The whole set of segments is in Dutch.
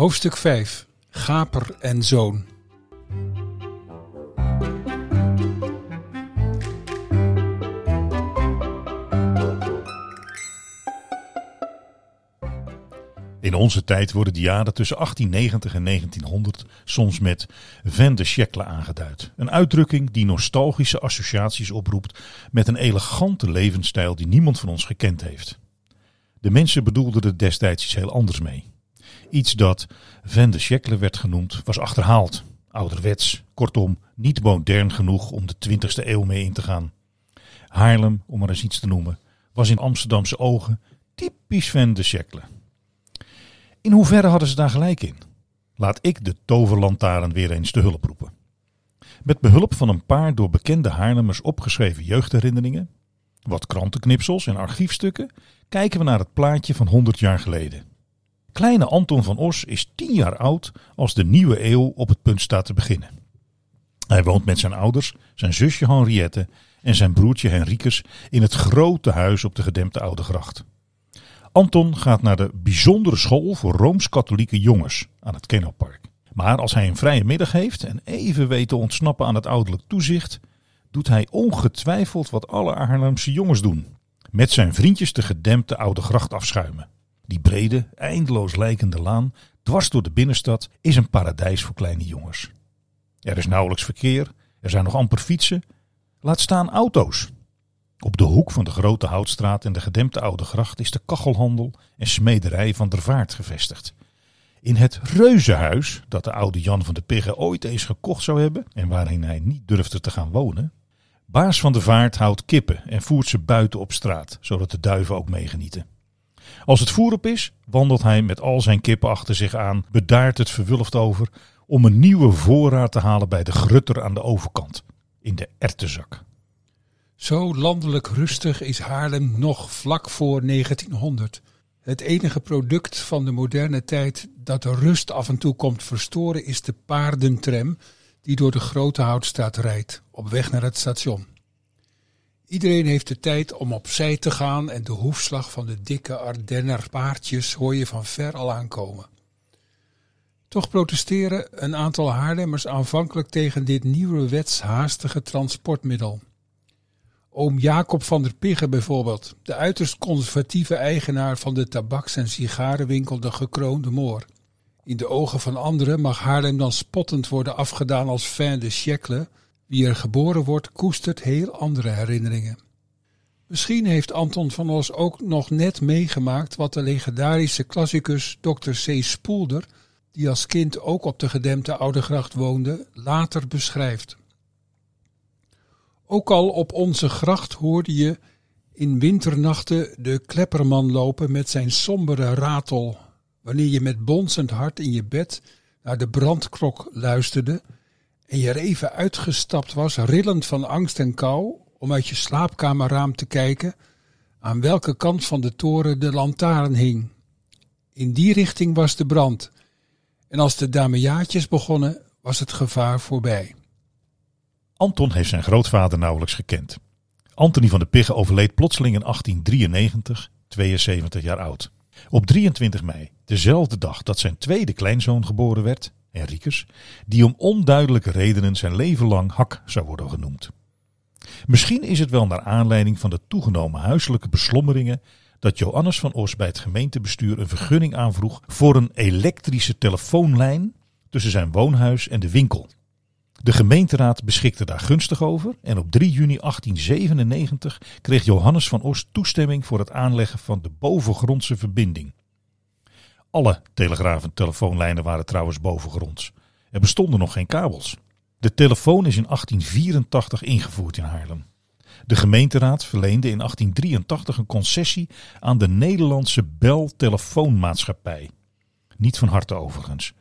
Hoofdstuk 5 Gaper en Zoon In onze tijd worden de jaren tussen 1890 en 1900 soms met Van de siècle aangeduid. Een uitdrukking die nostalgische associaties oproept met een elegante levensstijl die niemand van ons gekend heeft. De mensen bedoelden er destijds iets heel anders mee. Iets dat Van de siècle werd genoemd was achterhaald, ouderwets, kortom niet modern genoeg om de 20e eeuw mee in te gaan. Haarlem, om maar eens iets te noemen, was in Amsterdamse ogen typisch Van de siècle. In hoeverre hadden ze daar gelijk in? Laat ik de toverlantaarn weer eens te hulp roepen. Met behulp van een paar door bekende Haarlemmers opgeschreven jeugdherinneringen, wat krantenknipsels en archiefstukken, kijken we naar het plaatje van 100 jaar geleden. Kleine Anton van Os is 10 jaar oud als de nieuwe eeuw op het punt staat te beginnen. Hij woont met zijn ouders, zijn zusje Henriette en zijn broertje Henricus in het grote huis op de gedempte Oude Gracht. Anton gaat naar de bijzondere school voor rooms-katholieke jongens aan het Kennelpark. Maar als hij een vrije middag heeft en even weet te ontsnappen aan het ouderlijk toezicht, doet hij ongetwijfeld wat alle Arnhemse jongens doen. Met zijn vriendjes de gedempte oude gracht afschuimen. Die brede, eindeloos lijkende laan, dwars door de binnenstad, is een paradijs voor kleine jongens. Er is nauwelijks verkeer, er zijn nog amper fietsen, laat staan auto's. Op de hoek van de Grote Houtstraat en de gedempte Oude Gracht is de kachelhandel en smederij van der Vaart gevestigd. In het reuzenhuis dat de oude Jan van de Pigge ooit eens gekocht zou hebben en waarin hij niet durfde te gaan wonen. Baas van de Vaart houdt kippen en voert ze buiten op straat, zodat de duiven ook meegenieten. Als het voer op is, wandelt hij met al zijn kippen achter zich aan, bedaart het verwulft over, om een nieuwe voorraad te halen bij de grutter aan de overkant, in de ertenzak. Zo landelijk rustig is Haarlem nog vlak voor 1900. Het enige product van de moderne tijd dat de rust af en toe komt verstoren is de paardentram die door de Grote Houtstraat rijdt, op weg naar het station. Iedereen heeft de tijd om opzij te gaan en de hoefslag van de dikke Ardenner paardjes hoor je van ver al aankomen. Toch protesteren een aantal Haarlemmers aanvankelijk tegen dit nieuwe wetshaastige transportmiddel. Oom Jacob van der Pigge bijvoorbeeld, de uiterst conservatieve eigenaar van de tabaks- en sigarenwinkel De Gekroonde Moor. In de ogen van anderen mag Haarlem dan spottend worden afgedaan als fin de siècle. Wie er geboren wordt, koestert heel andere herinneringen. Misschien heeft Anton van Os ook nog net meegemaakt wat de legendarische klassicus Dr. C. Spoelder, die als kind ook op de gedempte Oude Gracht woonde, later beschrijft. Ook al op onze gracht hoorde je in winternachten de klepperman lopen met zijn sombere ratel. Wanneer je met bonsend hart in je bed naar de brandkrok luisterde en je er even uitgestapt was, rillend van angst en kou, om uit je slaapkamerraam te kijken aan welke kant van de toren de lantaarn hing. In die richting was de brand. En als de damejaatjes begonnen, was het gevaar voorbij. Anton heeft zijn grootvader nauwelijks gekend. Anthony van de Pigge overleed plotseling in 1893, 72 jaar oud. Op 23 mei, dezelfde dag dat zijn tweede kleinzoon geboren werd, Die om onduidelijke redenen zijn leven lang Hak zou worden genoemd. Misschien is het wel naar aanleiding van de toegenomen huiselijke beslommeringen dat Johannes van Os bij het gemeentebestuur een vergunning aanvroeg voor een elektrische telefoonlijn tussen zijn woonhuis en de winkel. De gemeenteraad beschikte daar gunstig over en op 3 juni 1897 kreeg Johannes van Os toestemming voor het aanleggen van de bovengrondse verbinding. Alle telegraaf- en telefoonlijnen waren trouwens bovengronds. Er bestonden nog geen kabels. De telefoon is in 1884 ingevoerd in Haarlem. De gemeenteraad verleende in 1883 een concessie aan de Nederlandse Bel Telefoonmaatschappij. Niet van harte overigens.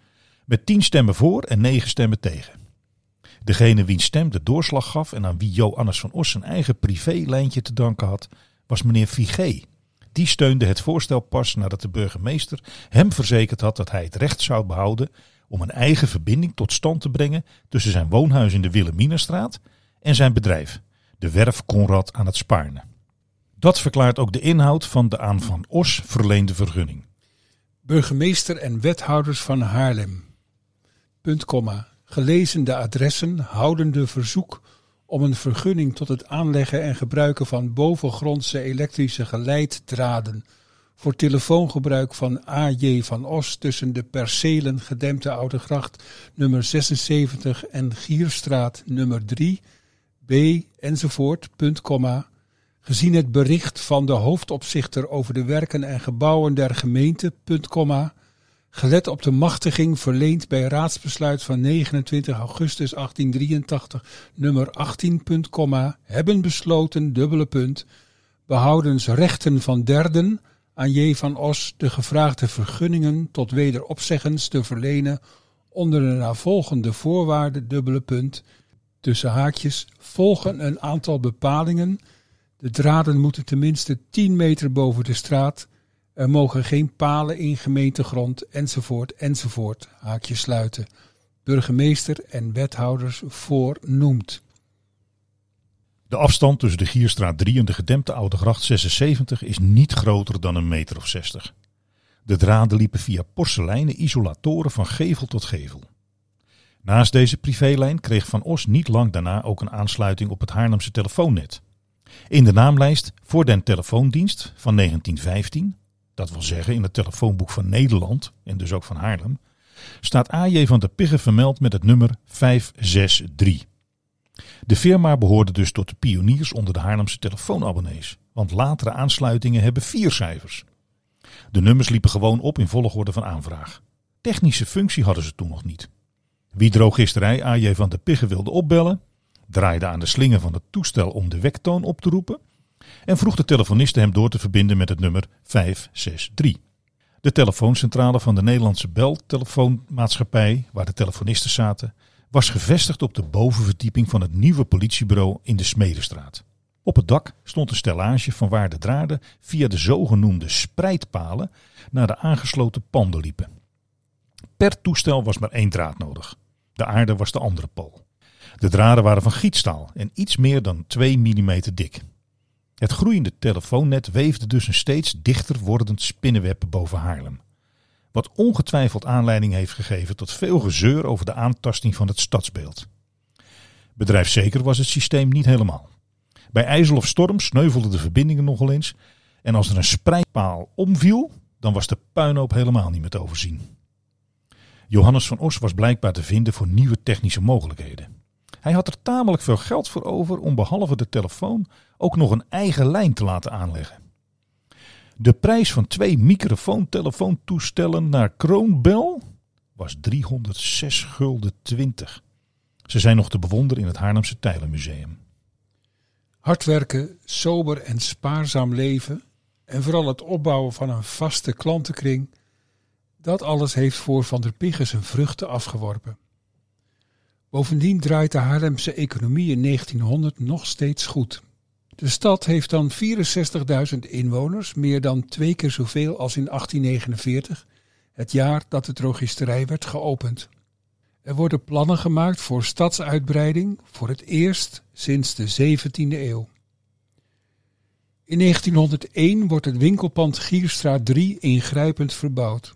Met 10 stemmen voor en 9 stemmen tegen. Degene wiens stem de doorslag gaf en aan wie Johannes van Os zijn eigen privélijntje te danken had, was meneer Vigé. Die steunde het voorstel pas nadat de burgemeester hem verzekerd had dat hij het recht zou behouden om een eigen verbinding tot stand te brengen tussen zijn woonhuis in de Wilhelminastraat en zijn bedrijf, de werf Conrad aan het Spaarne. Dat verklaart ook de inhoud van de aan Van Os verleende vergunning. Burgemeester en wethouders van Haarlem. Punt, komma. Gelezen de adressen houdende verzoek om een vergunning tot het aanleggen en gebruiken van bovengrondse elektrische geleiddraden voor telefoongebruik van A.J. van Os tussen de percelen Gedempte Oude Gracht nummer 76 en Gierstraat nummer 3, B enzovoort, gezien het bericht van de hoofdopzichter over de werken en gebouwen der gemeente, punt, gelet op de machtiging verleend bij raadsbesluit van 29 augustus 1883 nummer 18, punt, hebben besloten, dubbele punt, behoudens rechten van derden aan J. van Os de gevraagde vergunningen tot wederopzeggens te verlenen onder de navolgende voorwaarden, dubbele punt, tussen haakjes, volgen een aantal bepalingen. De draden moeten tenminste 10 meter boven de straat. Er mogen geen palen in gemeentegrond, enzovoort, enzovoort, haakje sluiten. Burgemeester en wethouders voornoemd. De afstand tussen de Gierstraat 3 en de gedempte Oude Gracht 76 is niet groter dan een meter of 60. De draden liepen via porseleinen isolatoren van gevel tot gevel. Naast deze privélijn kreeg Van Os niet lang daarna ook een aansluiting op het Haarlemse telefoonnet. In de naamlijst voor den telefoondienst van 1915, dat wil zeggen in het telefoonboek van Nederland en dus ook van Haarlem, staat AJ van der Pigge vermeld met het nummer 563. De firma behoorde dus tot de pioniers onder de Haarlemse telefoonabonnees, want latere aansluitingen hebben vier cijfers. De nummers liepen gewoon op in volgorde van aanvraag. Technische functie hadden ze toen nog niet. Wie drogisterij AJ van der Pigge wilde opbellen, draaide aan de slinger van het toestel om de wektoon op te roepen en vroeg de telefoniste hem door te verbinden met het nummer 563. De telefooncentrale van de Nederlandse beltelefoonmaatschappij, waar de telefonisten zaten, was gevestigd op de bovenverdieping van het nieuwe politiebureau in de Smedestraat. Op het dak stond een stellage van waar de draden via de zogenoemde spreidpalen naar de aangesloten panden liepen. Per toestel was maar één draad nodig. De aarde was de andere pool. De draden waren van gietstaal en iets meer dan 2 mm dik. Het groeiende telefoonnet weefde dus een steeds dichter wordend spinnenweb boven Haarlem. Wat ongetwijfeld aanleiding heeft gegeven tot veel gezeur over de aantasting van het stadsbeeld. Bedrijfszeker was het systeem niet helemaal. Bij ijzel of storm sneuvelden de verbindingen nogal eens. En als er een spreidpaal omviel, dan was de puinhoop helemaal niet meer te overzien. Johannes van Os was blijkbaar te vinden voor nieuwe technische mogelijkheden. Hij had er tamelijk veel geld voor over om behalve de telefoon ook nog een eigen lijn te laten aanleggen. De prijs van twee microfoon-telefoontoestellen naar Kroonbel was 306 gulden 20. Ze zijn nog te bewonderen in het Haarlemse Tijlenmuseum. Hard werken, sober en spaarzaam leven en vooral het opbouwen van een vaste klantenkring, dat alles heeft voor Van der Pigge zijn vruchten afgeworpen. Bovendien draait de Haarlemse economie in 1900 nog steeds goed. De stad heeft dan 64.000 inwoners, meer dan twee keer zoveel als in 1849, het jaar dat de drogisterij werd geopend. Er worden plannen gemaakt voor stadsuitbreiding voor het eerst sinds de 17e eeuw. In 1901 wordt het winkelpand Gierstraat 3 ingrijpend verbouwd.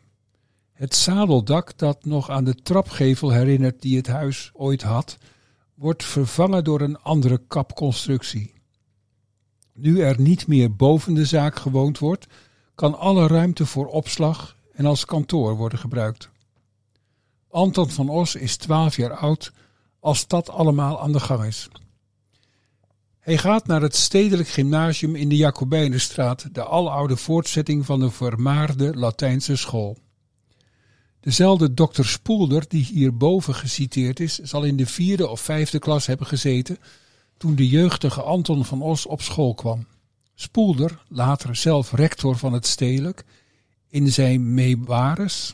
Het zadeldak dat nog aan de trapgevel herinnert die het huis ooit had, wordt vervangen door een andere kapconstructie. Nu er niet meer boven de zaak gewoond wordt, kan alle ruimte voor opslag en als kantoor worden gebruikt. Anton van Os is 12 jaar oud als dat allemaal aan de gang is. Hij gaat naar het stedelijk gymnasium in de Jacobijnenstraat, de aloude voortzetting van de vermaarde Latijnse school. Dezelfde dokter Spoelder, die hierboven geciteerd is, zal in de vierde of vijfde klas hebben gezeten toen de jeugdige Anton van Os op school kwam. Spoelder, later zelf rector van het stedelijk, in zijn memoires.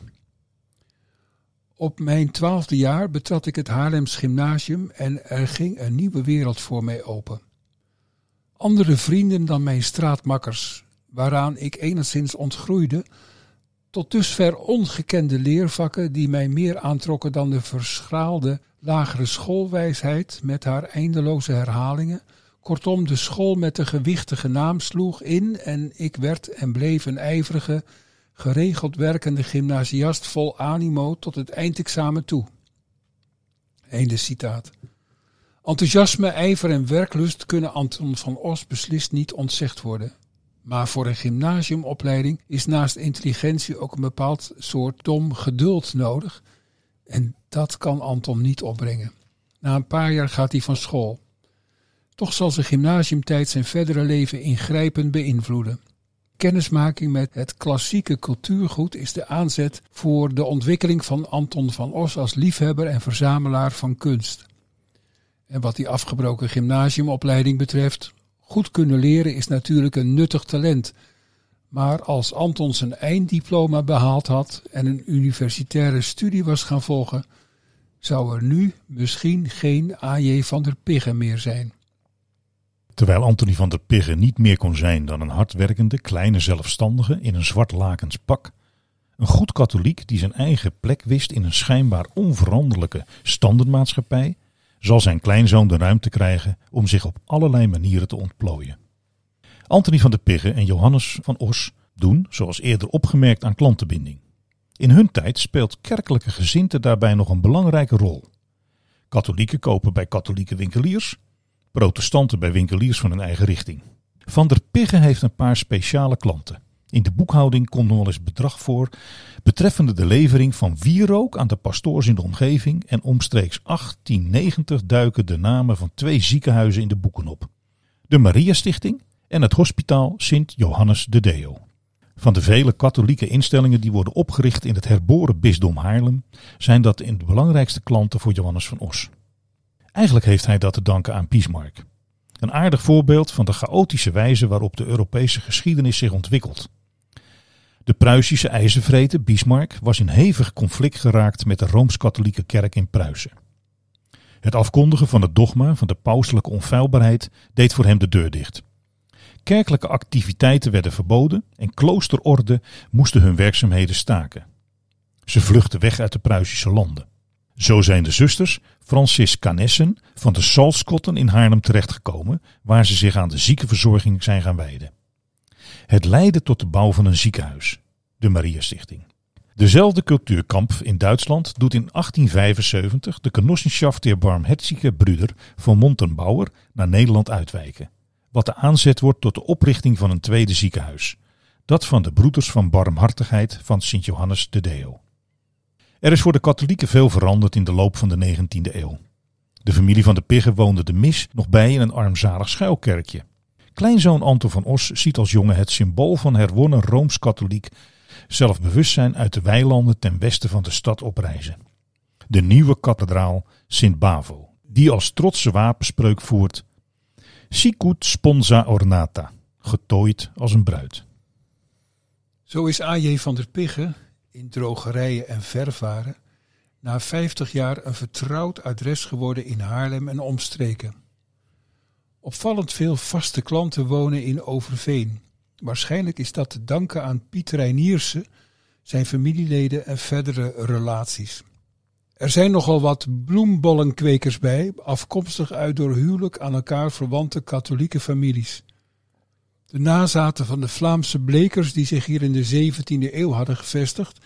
Op mijn twaalfde jaar betrad ik het Haarlems gymnasium en er ging een nieuwe wereld voor mij open. Andere vrienden dan mijn straatmakkers, waaraan ik enigszins ontgroeide, tot dusver ongekende leervakken die mij meer aantrokken dan de verschraalde lagere schoolwijsheid met haar eindeloze herhalingen. Kortom, de school met de gewichtige naam sloeg in en ik werd en bleef een ijverige, geregeld werkende gymnasiast vol animo tot het eindexamen toe. Einde citaat. Enthousiasme, ijver en werklust kunnen Anton van Os beslist niet ontzegd worden. Maar voor een gymnasiumopleiding is naast intelligentie ook een bepaald soort dom geduld nodig. En dat kan Anton niet opbrengen. Na een paar jaar gaat hij van school. Toch zal zijn gymnasiumtijd zijn verdere leven ingrijpend beïnvloeden. Kennismaking met het klassieke cultuurgoed is de aanzet voor de ontwikkeling van Anton van Os als liefhebber en verzamelaar van kunst. En wat die afgebroken gymnasiumopleiding betreft, goed kunnen leren is natuurlijk een nuttig talent. Maar als Anton zijn einddiploma behaald had en een universitaire studie was gaan volgen, zou er nu misschien geen A.J. van der Piggen meer zijn. Terwijl Anthony van der Piggen niet meer kon zijn dan een hardwerkende, kleine zelfstandige in een zwart lakens pak, een goed katholiek die zijn eigen plek wist in een schijnbaar onveranderlijke standaardmaatschappij, zal zijn kleinzoon de ruimte krijgen om zich op allerlei manieren te ontplooien. Anthony van der Piggen en Johannes van Os doen, zoals eerder opgemerkt, aan klantenbinding. In hun tijd speelt kerkelijke gezinte daarbij nog een belangrijke rol. Katholieken kopen bij katholieke winkeliers, protestanten bij winkeliers van hun eigen richting. Van der Piggen heeft een paar speciale klanten. In de boekhouding komt nog wel eens bedrag voor betreffende de levering van wierook aan de pastoors in de omgeving en omstreeks 1890 duiken de namen van twee ziekenhuizen in de boeken op. De Maria Stichting en het Hospitaal Sint Johannes de Deo. Van de vele katholieke instellingen die worden opgericht in het herboren bisdom Haarlem, zijn dat de belangrijkste klanten voor Johannes van Os. Eigenlijk heeft hij dat te danken aan Bismarck. Een aardig voorbeeld van de chaotische wijze waarop de Europese geschiedenis zich ontwikkelt. De Pruisische ijzervreter Bismarck was in hevig conflict geraakt met de Rooms-Katholieke Kerk in Pruisen. Het afkondigen van het dogma van de pauselijke onfeilbaarheid deed voor hem de deur dicht. Kerkelijke activiteiten werden verboden en kloosterorden moesten hun werkzaamheden staken. Ze vluchtten weg uit de Pruisische landen. Zo zijn de zusters Franciscanessen van de Salskotten in Haarlem terechtgekomen, waar ze zich aan de ziekenverzorging zijn gaan wijden. Het leidde tot de bouw van een ziekenhuis, de Maria Stichting. Dezelfde cultuurkamp in Duitsland doet in 1875 de Genossenschaft der Barmherzige Brüder van Montenbauer naar Nederland uitwijken. Wat de aanzet wordt tot de oprichting van een tweede ziekenhuis. Dat van de Broeders van Barmhartigheid van Sint Johannes de Deo. Er is voor de katholieken veel veranderd in de loop van de 19e eeuw. De familie van de Piggen woonde de mis nog bij in een armzalig schuilkerkje. Kleinzoon Anton van Os ziet als jongen het symbool van herwonnen Rooms-Katholiek zelfbewustzijn uit de weilanden ten westen van de stad oprijzen. De nieuwe kathedraal Sint Bavo, die als trotse wapenspreuk voert Sicut sponsa ornata, getooid als een bruid. Zo is A.J. van der Piggen in drogerijen en vervaren na 50 jaar een vertrouwd adres geworden in Haarlem en omstreken. Opvallend veel vaste klanten wonen in Overveen. Waarschijnlijk is dat te danken aan Piet Reiniersen, zijn familieleden en verdere relaties. Er zijn nogal wat bloembollenkwekers bij, afkomstig uit door huwelijk aan elkaar verwante katholieke families. De nazaten van de Vlaamse blekers die zich hier in de 17e eeuw hadden gevestigd,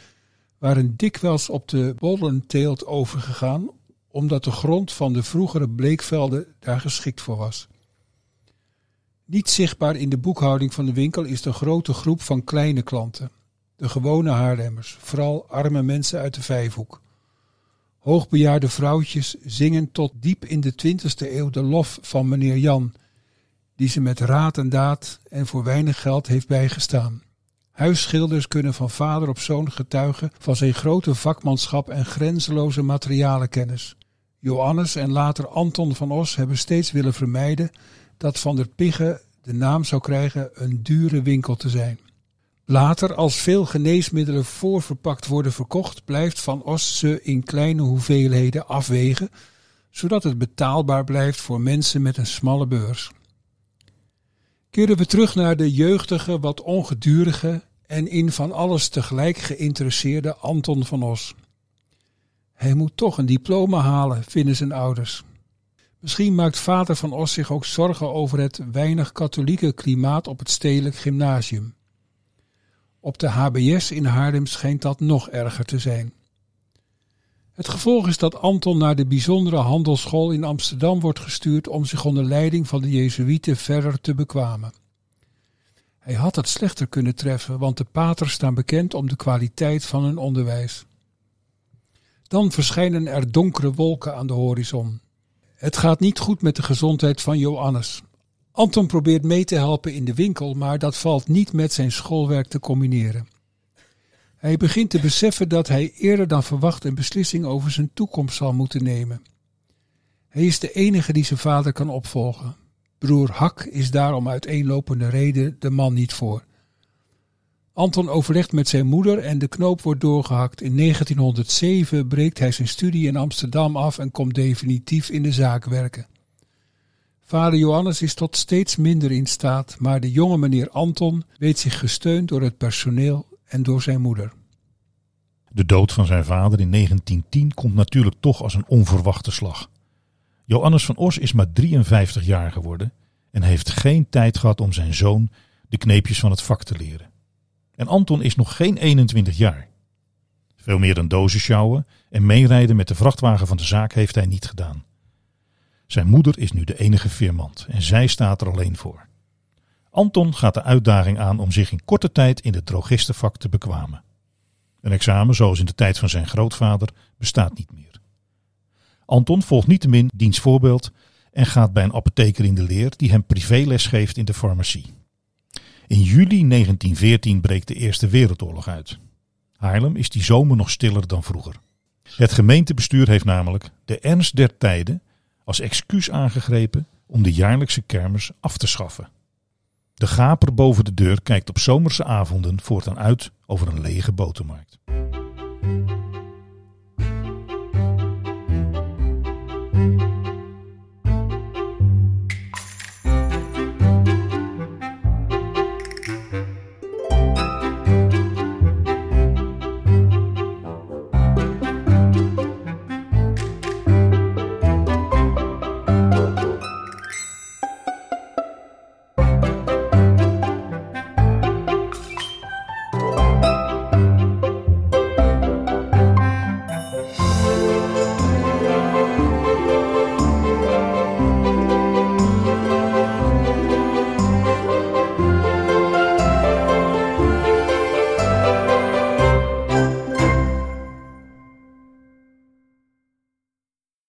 waren dikwijls op de bollenteelt overgegaan, omdat de grond van de vroegere bleekvelden daar geschikt voor was. Niet zichtbaar in de boekhouding van de winkel is de grote groep van kleine klanten, de gewone Haarlemmers, vooral arme mensen uit de Vijfhoek. Hoogbejaarde vrouwtjes zingen tot diep in de 20e eeuw de lof van meneer Jan, die ze met raad en daad en voor weinig geld heeft bijgestaan. Huisschilders kunnen van vader op zoon getuigen van zijn grote vakmanschap en grenzeloze materialenkennis. Johannes en later Anton van Os hebben steeds willen vermijden dat Van der Pigge de naam zou krijgen een dure winkel te zijn. Later, als veel geneesmiddelen voorverpakt worden verkocht, blijft Van Os ze in kleine hoeveelheden afwegen, zodat het betaalbaar blijft voor mensen met een smalle beurs. Keren we terug naar de jeugdige, wat ongedurige en in van alles tegelijk geïnteresseerde Anton van Os. Hij moet toch een diploma halen, vinden zijn ouders. Misschien maakt vader van Os zich ook zorgen over het weinig katholieke klimaat op het stedelijk gymnasium. Op de HBS in Haarlem schijnt dat nog erger te zijn. Het gevolg is dat Anton naar de bijzondere handelsschool in Amsterdam wordt gestuurd om zich onder leiding van de Jezuïeten verder te bekwamen. Hij had het slechter kunnen treffen, want de paters staan bekend om de kwaliteit van hun onderwijs. Dan verschijnen er donkere wolken aan de horizon. Het gaat niet goed met de gezondheid van Johannes. Anton probeert mee te helpen in de winkel, maar dat valt niet met zijn schoolwerk te combineren. Hij begint te beseffen dat hij eerder dan verwacht een beslissing over zijn toekomst zal moeten nemen. Hij is de enige die zijn vader kan opvolgen. Broer Hak is daar om uiteenlopende reden de man niet voor. Anton overlegt met zijn moeder en de knoop wordt doorgehakt. In 1907 breekt hij zijn studie in Amsterdam af en komt definitief in de zaak werken. Vader Johannes is tot steeds minder in staat, maar de jonge meneer Anton weet zich gesteund door het personeel en door zijn moeder. De dood van zijn vader in 1910 komt natuurlijk toch als een onverwachte slag. Johannes van Os is maar 53 jaar geworden en heeft geen tijd gehad om zijn zoon de kneepjes van het vak te leren. En Anton is nog geen 21 jaar. Veel meer dan dozen sjouwen en meerijden met de vrachtwagen van de zaak heeft hij niet gedaan. Zijn moeder is nu de enige firmant en zij staat er alleen voor. Anton gaat de uitdaging aan om zich in korte tijd in het drogistenvak te bekwamen. Een examen zoals in de tijd van zijn grootvader bestaat niet meer. Anton volgt niettemin diens voorbeeld en gaat bij een apotheker in de leer die hem privéles geeft in de farmacie. In juli 1914 breekt de Eerste Wereldoorlog uit. Haarlem is die zomer nog stiller dan vroeger. Het gemeentebestuur heeft namelijk de ernst der tijden als excuus aangegrepen om de jaarlijkse kermis af te schaffen. De gaper boven de deur kijkt op zomerse avonden voortaan uit over een lege botermarkt.